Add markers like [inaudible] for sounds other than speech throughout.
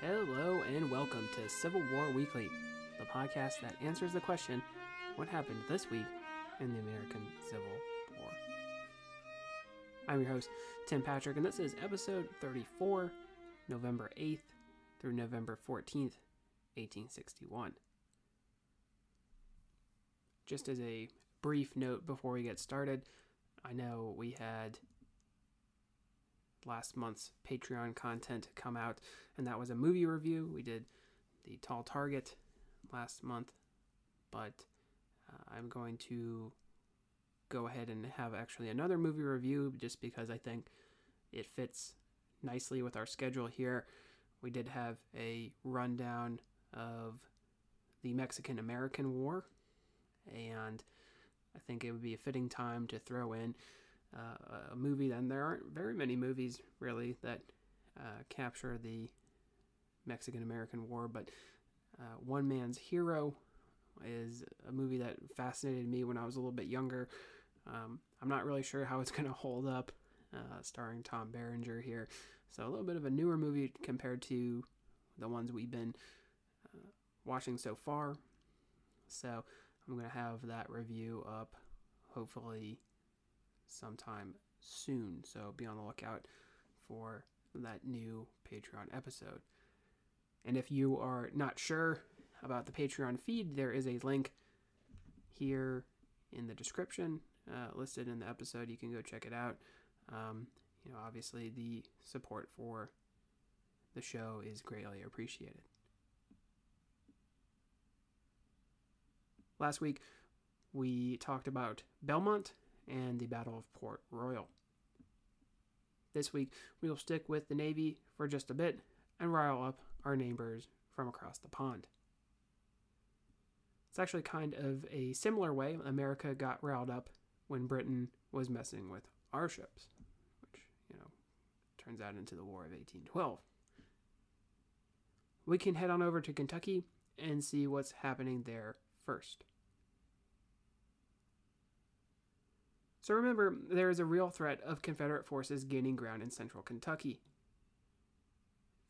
Hello and welcome to Civil War Weekly, the podcast that answers the question what happened this week in the American Civil War? I'm your host, Tim Patrick, and this is episode 34, November 8th through November 14th, 1861. Just as a brief note before we get started, I know we had last month's Patreon content come out, and that was a movie review. We did The Tall Target last month, but uh, I'm going to go ahead and have actually another movie review just because I think it fits nicely with our schedule here. We did have a rundown of the Mexican American War, and I think it would be a fitting time to throw in uh, a movie. And there aren't very many movies really that uh, capture the Mexican American War, but uh, One Man's Hero is a movie that fascinated me when I was a little bit younger. Um, I'm not really sure how it's [laughs] going to hold up, uh, starring Tom Berenger here. So, a little bit of a newer movie compared to the ones we've been uh, watching so far. So, I'm going to have that review up hopefully sometime soon. So, be on the lookout for that new Patreon episode. And if you are not sure about the Patreon feed, there is a link here in the description uh, listed in the episode. You can go check it out. Um, you know, obviously, the support for the show is greatly appreciated. Last week, we talked about Belmont and the Battle of Port Royal. This week, we will stick with the Navy for just a bit and rile up our neighbors from across the pond. It's actually kind of a similar way America got riled up when Britain was messing with our ships, which, you know, turns out into the War of 1812. We can head on over to Kentucky and see what's happening there first. So remember, there is a real threat of Confederate forces gaining ground in central Kentucky.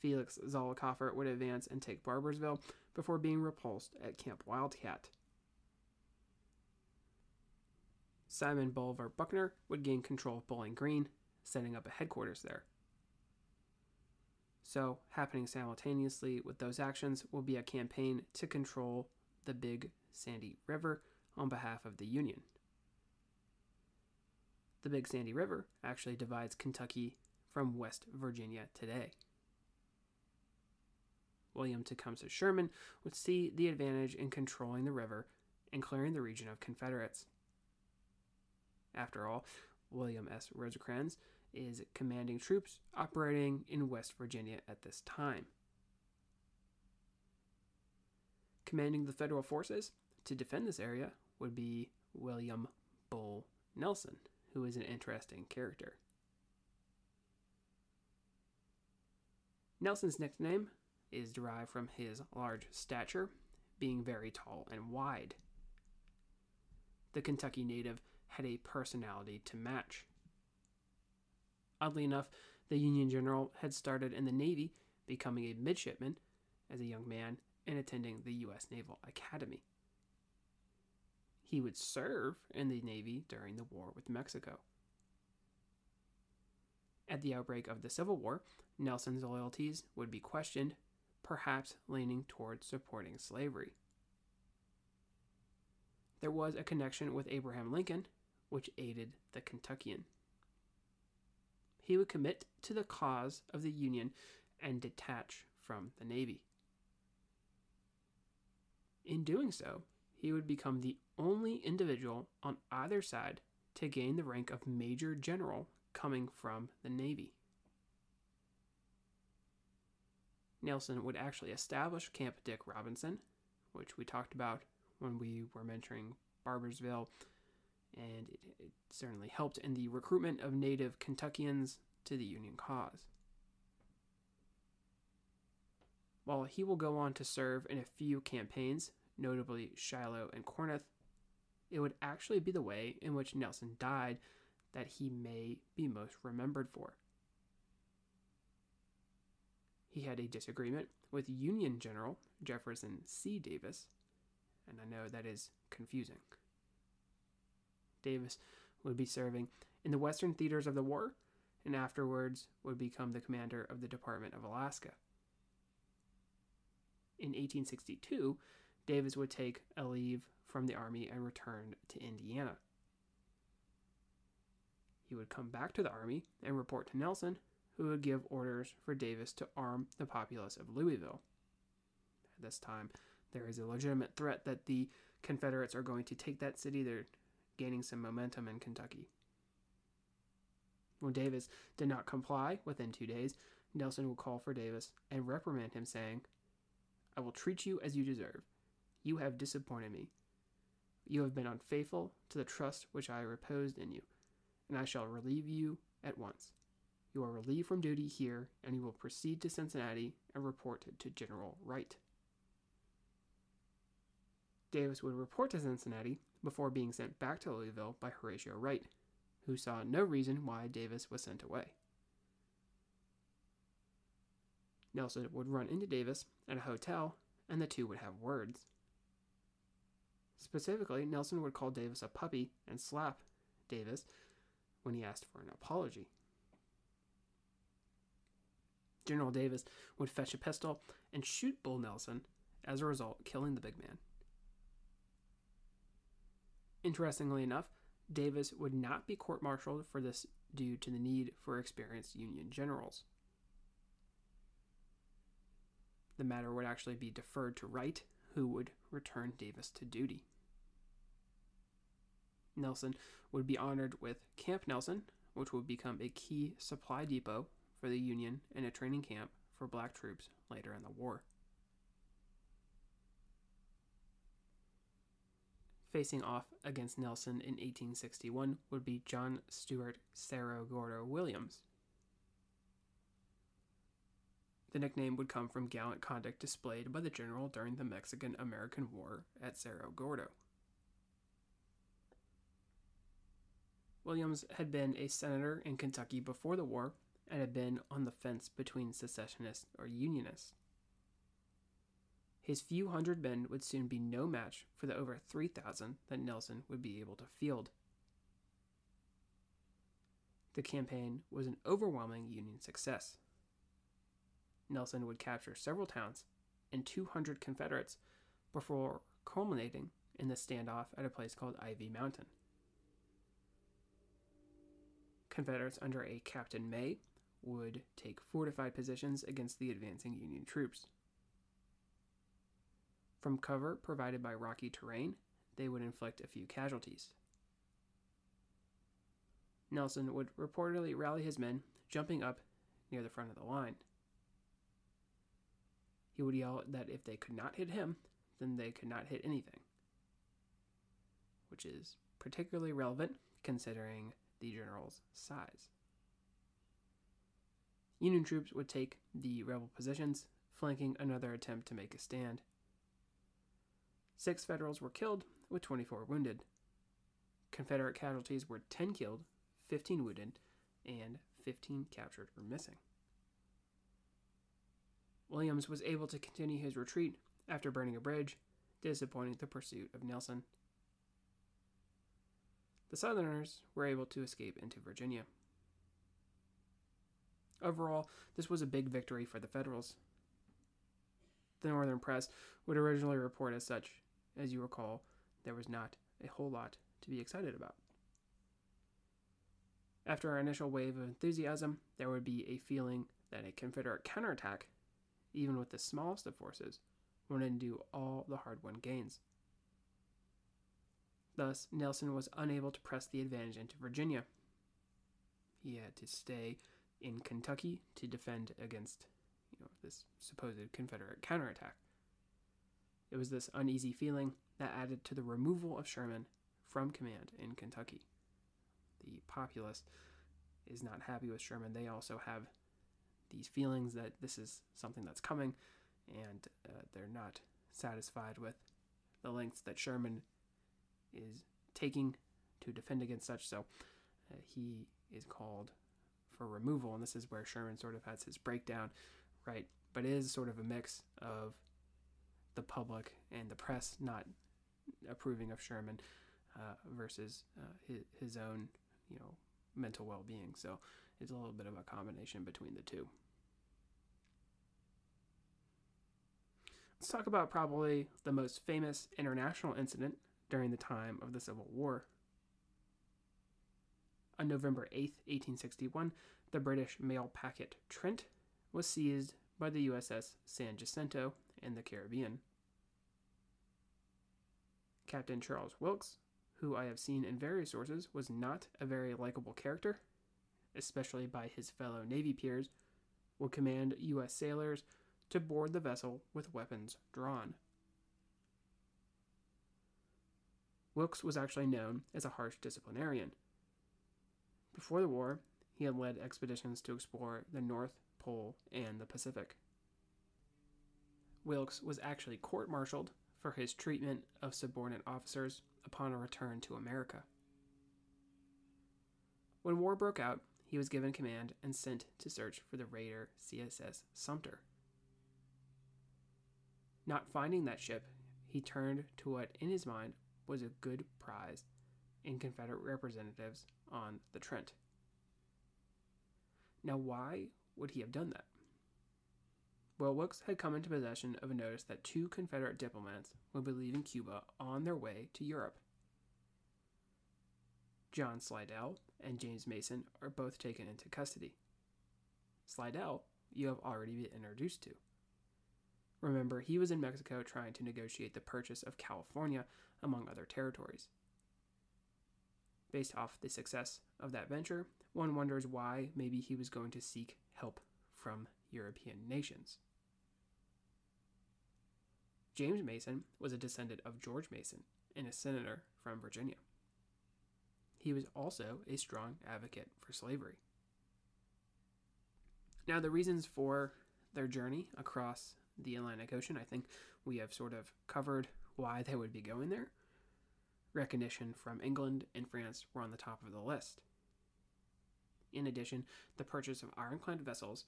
Felix Zollicoffer would advance and take Barboursville before being repulsed at Camp Wildcat. Simon Bolivar Buckner would gain control of Bowling Green, setting up a headquarters there. So, happening simultaneously with those actions will be a campaign to control the Big Sandy River on behalf of the Union. The Big Sandy River actually divides Kentucky from West Virginia today. William Tecumseh Sherman would see the advantage in controlling the river and clearing the region of Confederates. After all, William S. Rosecrans is commanding troops operating in West Virginia at this time. Commanding the federal forces to defend this area would be William Bull Nelson, who is an interesting character. Nelson's nickname is derived from his large stature, being very tall and wide. The Kentucky native had a personality to match. Oddly enough, the Union general had started in the Navy, becoming a midshipman as a young man and attending the U.S. Naval Academy. He would serve in the Navy during the war with Mexico. At the outbreak of the Civil War, Nelson's loyalties would be questioned, perhaps leaning towards supporting slavery. There was a connection with Abraham Lincoln, which aided the Kentuckian. He would commit to the cause of the Union and detach from the Navy. In doing so, he would become the only individual on either side to gain the rank of Major General coming from the Navy. Nelson would actually establish Camp Dick Robinson, which we talked about when we were mentoring Barboursville, and it, it, certainly helped in the recruitment of native Kentuckians to the Union cause. While he will go on to serve in a few campaigns, notably Shiloh and Corinth, it would actually be the way in which Nelson died that he may be most remembered for. he had a disagreement with Union General Jefferson C. Davis, and I know that is confusing. Davis would be serving in the western theaters of the war and afterwards would become the commander of the Department of Alaska. In 1862, Davis would take a leave from the Army and return to Indiana. He would come back to the Army and report to Nelson, who would give orders for Davis to arm the populace of Louisville. At this time, there is a legitimate threat that the Confederates are going to take that city. They're gaining some momentum in Kentucky. When Davis did not comply within two days, Nelson would call for Davis and reprimand him, saying, I will treat you as you deserve. You have disappointed me. You have been unfaithful to the trust which I reposed in you, and I shall relieve you at once. You are relieved from duty here, and you will proceed to Cincinnati and report to General Wright. Davis would report to Cincinnati before being sent back to Louisville by Horatio Wright, who saw no reason why Davis was sent away. Nelson would run into Davis at a hotel, and the two would have words. Specifically, Nelson would call Davis a puppy and slap Davis when he asked for an apology. General Davis would fetch a pistol and shoot Bull Nelson, as a result, killing the big man. Interestingly enough, Davis would not be court martialed for this due to the need for experienced Union generals. The matter would actually be deferred to Wright, who would return Davis to duty. Nelson would be honored with Camp Nelson, which would become a key supply depot for the Union and a training camp for black troops later in the war. Facing off against Nelson in 1861 would be John Stuart Cerro Gordo Williams. The nickname would come from gallant conduct displayed by the general during the Mexican American War at Cerro Gordo. Williams had been a senator in Kentucky before the war and had been on the fence between secessionists or unionists. His few hundred men would soon be no match for the over 3,000 that Nelson would be able to field. The campaign was an overwhelming Union success. Nelson would capture several towns and 200 Confederates before culminating in the standoff at a place called Ivy Mountain. Confederates under a Captain May would take fortified positions against the advancing Union troops. From cover provided by rocky terrain, they would inflict a few casualties. Nelson would reportedly rally his men, jumping up near the front of the line. He would yell that if they could not hit him, then they could not hit anything, which is particularly relevant considering the general's size. Union troops would take the rebel positions, flanking another attempt to make a stand. Six Federals were killed, with 24 wounded. Confederate casualties were 10 killed, 15 wounded, and 15 captured or missing. Williams was able to continue his retreat after burning a bridge, disappointing the pursuit of Nelson. The Southerners were able to escape into Virginia. Overall, this was a big victory for the Federals. The Northern press would originally report as such. As you recall, there was not a whole lot to be excited about. After our initial wave of enthusiasm, there would be a feeling that a Confederate counterattack, even with the smallest of forces, would undo all the hard won gains. Thus, Nelson was unable to press the advantage into Virginia. He had to stay in Kentucky to defend against you know, this supposed Confederate counterattack. It was this uneasy feeling that added to the removal of Sherman from command in Kentucky. The populace is not happy with Sherman. They also have these feelings that this is something that's coming, and uh, they're not satisfied with the lengths that Sherman is taking to defend against such. So uh, he is called for removal, and this is where Sherman sort of has his breakdown right? But it is sort of a mix of the public and the press not approving of Sherman uh, versus uh, his, his own, you know, mental well-being. So it's a little bit of a combination between the two. Let's talk about probably the most famous international incident during the time of the Civil War. On November 8, 1861, the British mail packet Trent was seized by the USS San Jacinto in the Caribbean. Captain Charles Wilkes, who I have seen in various sources was not a very likable character, especially by his fellow Navy peers, would command U.S. sailors to board the vessel with weapons drawn. Wilkes was actually known as a harsh disciplinarian. Before the war, he had led expeditions to explore the North Pole and the Pacific. Wilkes was actually court martialed for his treatment of subordinate officers upon a return to America. When war broke out, he was given command and sent to search for the raider CSS Sumter. Not finding that ship, he turned to what in his mind was a good prize in Confederate representatives on the Trent. Now, why would he have done that? Well, Wilkes had come into possession of a notice that two Confederate diplomats would be leaving Cuba on their way to Europe. John Slidell and James Mason are both taken into custody. Slidell, you have already been introduced to. Remember, he was in Mexico trying to negotiate the purchase of California, among other territories. Based off the success of that venture, one wonders why maybe he was going to seek help from European nations. James Mason was a descendant of George Mason and a senator from Virginia. He was also a strong advocate for slavery. Now, the reasons for their journey across the Atlantic Ocean, I think we have sort of covered why they would be going there. Recognition from England and France were on the top of the list. In addition, the purchase of ironclad vessels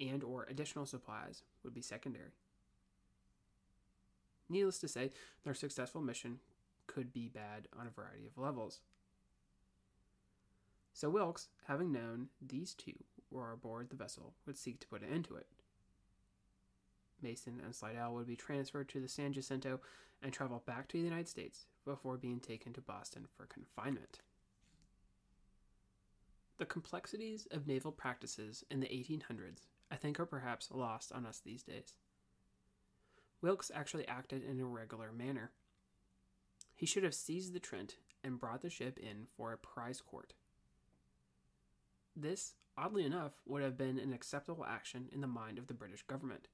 and or additional supplies would be secondary. Needless to say, their successful mission could be bad on a variety of levels. So Wilkes, having known these two were aboard the vessel, would seek to put an end to it. Mason and Slidell would be transferred to the San Jacinto and travel back to the United States before being taken to Boston for confinement. The complexities of naval practices in the 1800s, I think, are perhaps lost on us these days. Wilkes actually acted in a regular manner. He should have seized the Trent and brought the ship in for a prize court. This, oddly enough, would have been an acceptable action in the mind of the British government.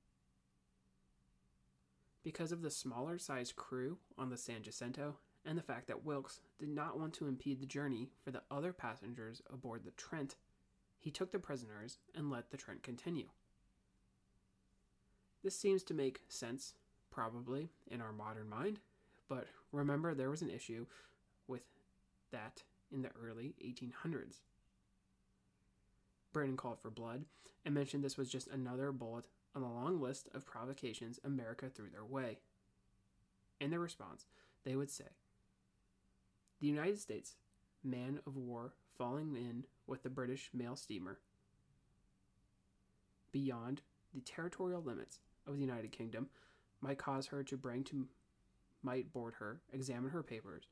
Because of the smaller sized crew on the San Jacinto and the fact that Wilkes did not want to impede the journey for the other passengers aboard the Trent, he took the prisoners and let the Trent continue. This seems to make sense probably in our modern mind, but remember there was an issue with that in the early 1800s. Britain called for blood and mentioned this was just another bullet on the long list of provocations America threw their way. In their response, they would say, The United States, man of war falling in with the British mail steamer beyond the territorial limits of the United Kingdom might cause her to bring to might board her, examine her papers,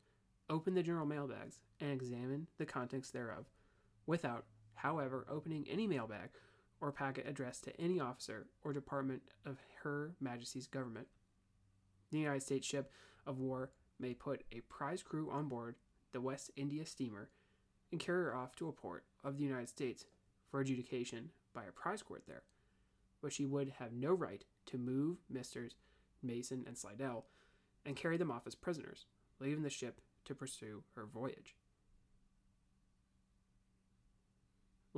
open the general mailbags, and examine the contents thereof, without, however, opening any mailbag or packet addressed to any officer or department of Her Majesty's government. The United States ship of war may put a prize crew on board the West India steamer and carry her off to a port of the United States for adjudication by a prize court there, but she would have no right to move Misters Mason, and Slidell, and carry them off as prisoners, leaving the ship to pursue her voyage.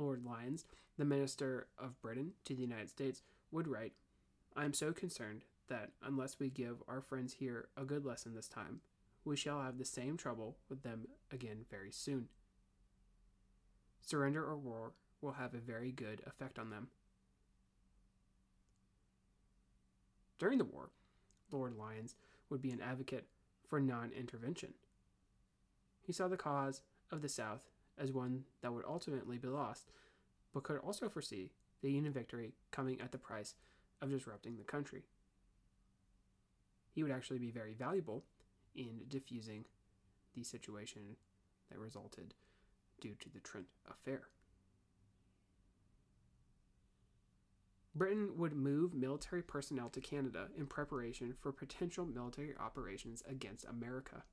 Lord Lyons, the Minister of Britain to the United States, would write I am so concerned that unless we give our friends here a good lesson this time, we shall have the same trouble with them again very soon. Surrender or war will have a very good effect on them. during the war, Lord Lyons would be an advocate for non intervention. He saw the cause of the South as one that would ultimately be lost, but could also foresee the Union victory coming at the price of disrupting the country. He would actually be very valuable in diffusing the situation that resulted due to the Trent affair. Britain would move military personnel to Canada in preparation for potential military operations against America.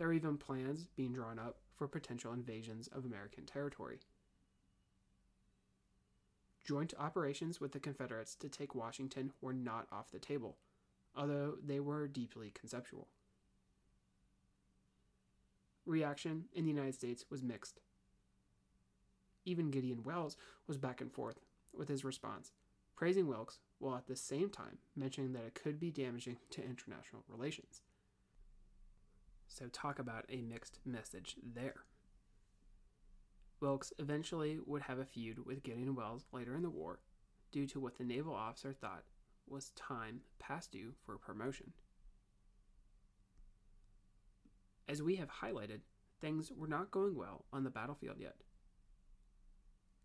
There are even plans being drawn up for potential invasions of American territory. Joint operations with the Confederates to take Washington were not off the table, although they were deeply conceptual. Reaction in the United States was mixed. Even Gideon Welles was back and forth with his response, praising Wilkes while at the same time mentioning that it could be damaging to international relations. So, talk about a mixed message there. Wilkes eventually would have a feud with Gideon Welles later in the war due to what the naval officer thought was time past due for promotion. As we have highlighted, things were not going well on the battlefield yet.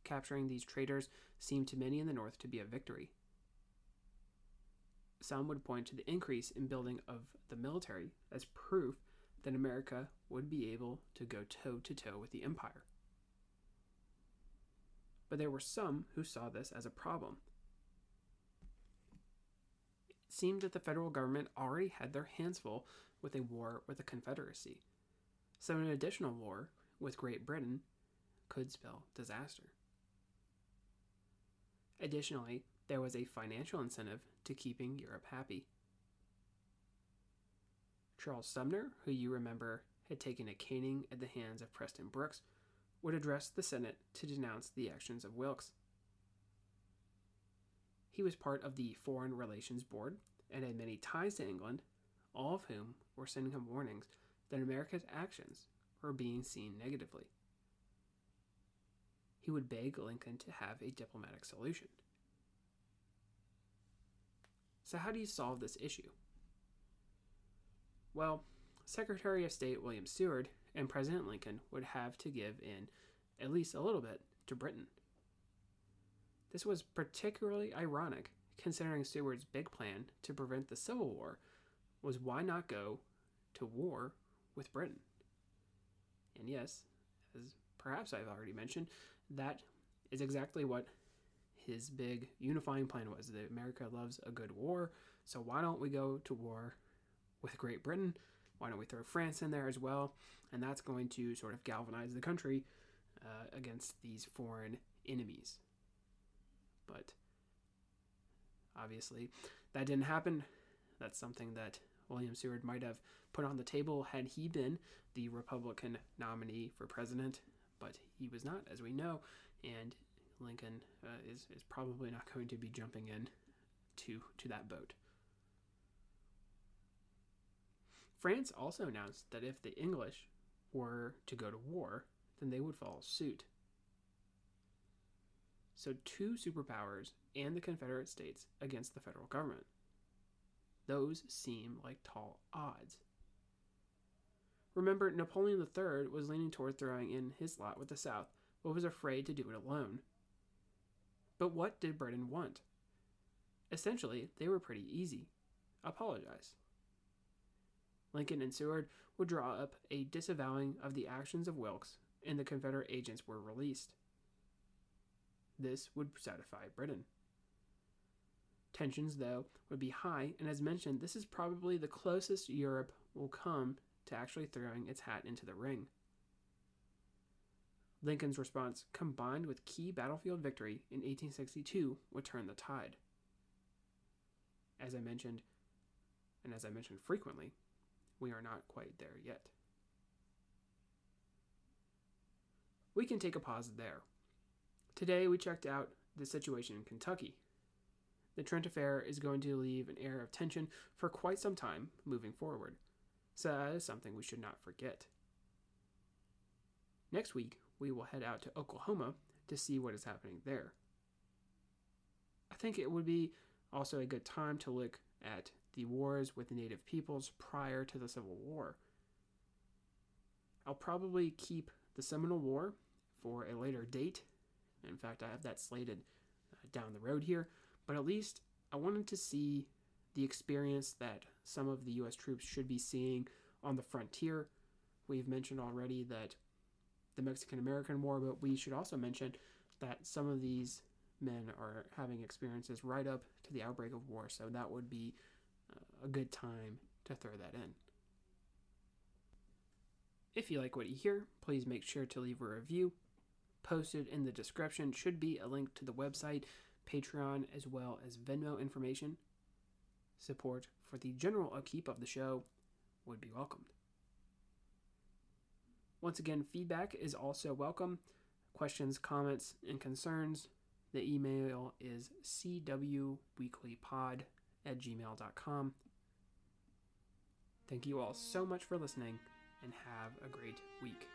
Capturing these traitors seemed to many in the North to be a victory. Some would point to the increase in building of the military as proof that America would be able to go toe to toe with the Empire. But there were some who saw this as a problem. It seemed that the federal government already had their hands full with a war with the Confederacy, so an additional war with Great Britain could spell disaster. Additionally, there was a financial incentive to keeping Europe happy. Charles Sumner, who you remember had taken a caning at the hands of Preston Brooks, would address the Senate to denounce the actions of Wilkes. He was part of the Foreign Relations Board and had many ties to England, all of whom were sending him warnings that America's actions were being seen negatively. He would beg Lincoln to have a diplomatic solution. So, how do you solve this issue? Well, Secretary of State William Seward and President Lincoln would have to give in at least a little bit to Britain. This was particularly ironic considering Seward's big plan to prevent the Civil War was why not go to war with Britain? And yes, as perhaps I've already mentioned, that is exactly what his big unifying plan was that America loves a good war, so why don't we go to war with Great Britain. Why don't we throw France in there as well? And that's going to sort of galvanize the country uh, against these foreign enemies. But obviously, that didn't happen. That's something that William Seward might have put on the table had he been the Republican nominee for president, but he was not, as we know, and Lincoln uh, is, is probably not going to be jumping in to, to that boat. France also announced that if the English were to go to war, then they would follow suit. So, two superpowers and the Confederate States against the federal government. Those seem like tall odds. Remember, Napoleon III was leaning toward throwing in his lot with the South, but was afraid to do it alone. But what did Britain want? Essentially, they were pretty easy apologize. Lincoln and Seward would draw up a disavowing of the actions of Wilkes, and the Confederate agents were released. This would satisfy Britain. Tensions, though, would be high, and as mentioned, this is probably the closest Europe will come to actually throwing its hat into the ring. Lincoln's response, combined with key battlefield victory in 1862, would turn the tide. As I mentioned, and as I mentioned frequently, we are not quite there yet. We can take a pause there. Today we checked out the situation in Kentucky. The Trent affair is going to leave an air of tension for quite some time moving forward, so that is something we should not forget. Next week, we will head out to Oklahoma to see what is happening there. I think it would be Also, a good time to look at the wars with the native peoples prior to the Civil War. I'll probably keep the Seminole War for a later date. In fact, I have that slated uh, down the road here, but at least I wanted to see the experience that some of the U.S. troops should be seeing on the frontier. We've mentioned already that the Mexican American War, but we should also mention that some of these men are having experiences right up to the outbreak of war, so that would be a good time to throw that in. If you like what you hear, please make sure to leave a review. Posted in the description should be a link to the website, Patreon, as well as Venmo information. Support for the general upkeep of the show would be welcomed. Once again, feedback is also welcome. Questions, comments, and concerns. The email is cwweeklypod at gmail.com. Thank you all so much for listening and have a great week.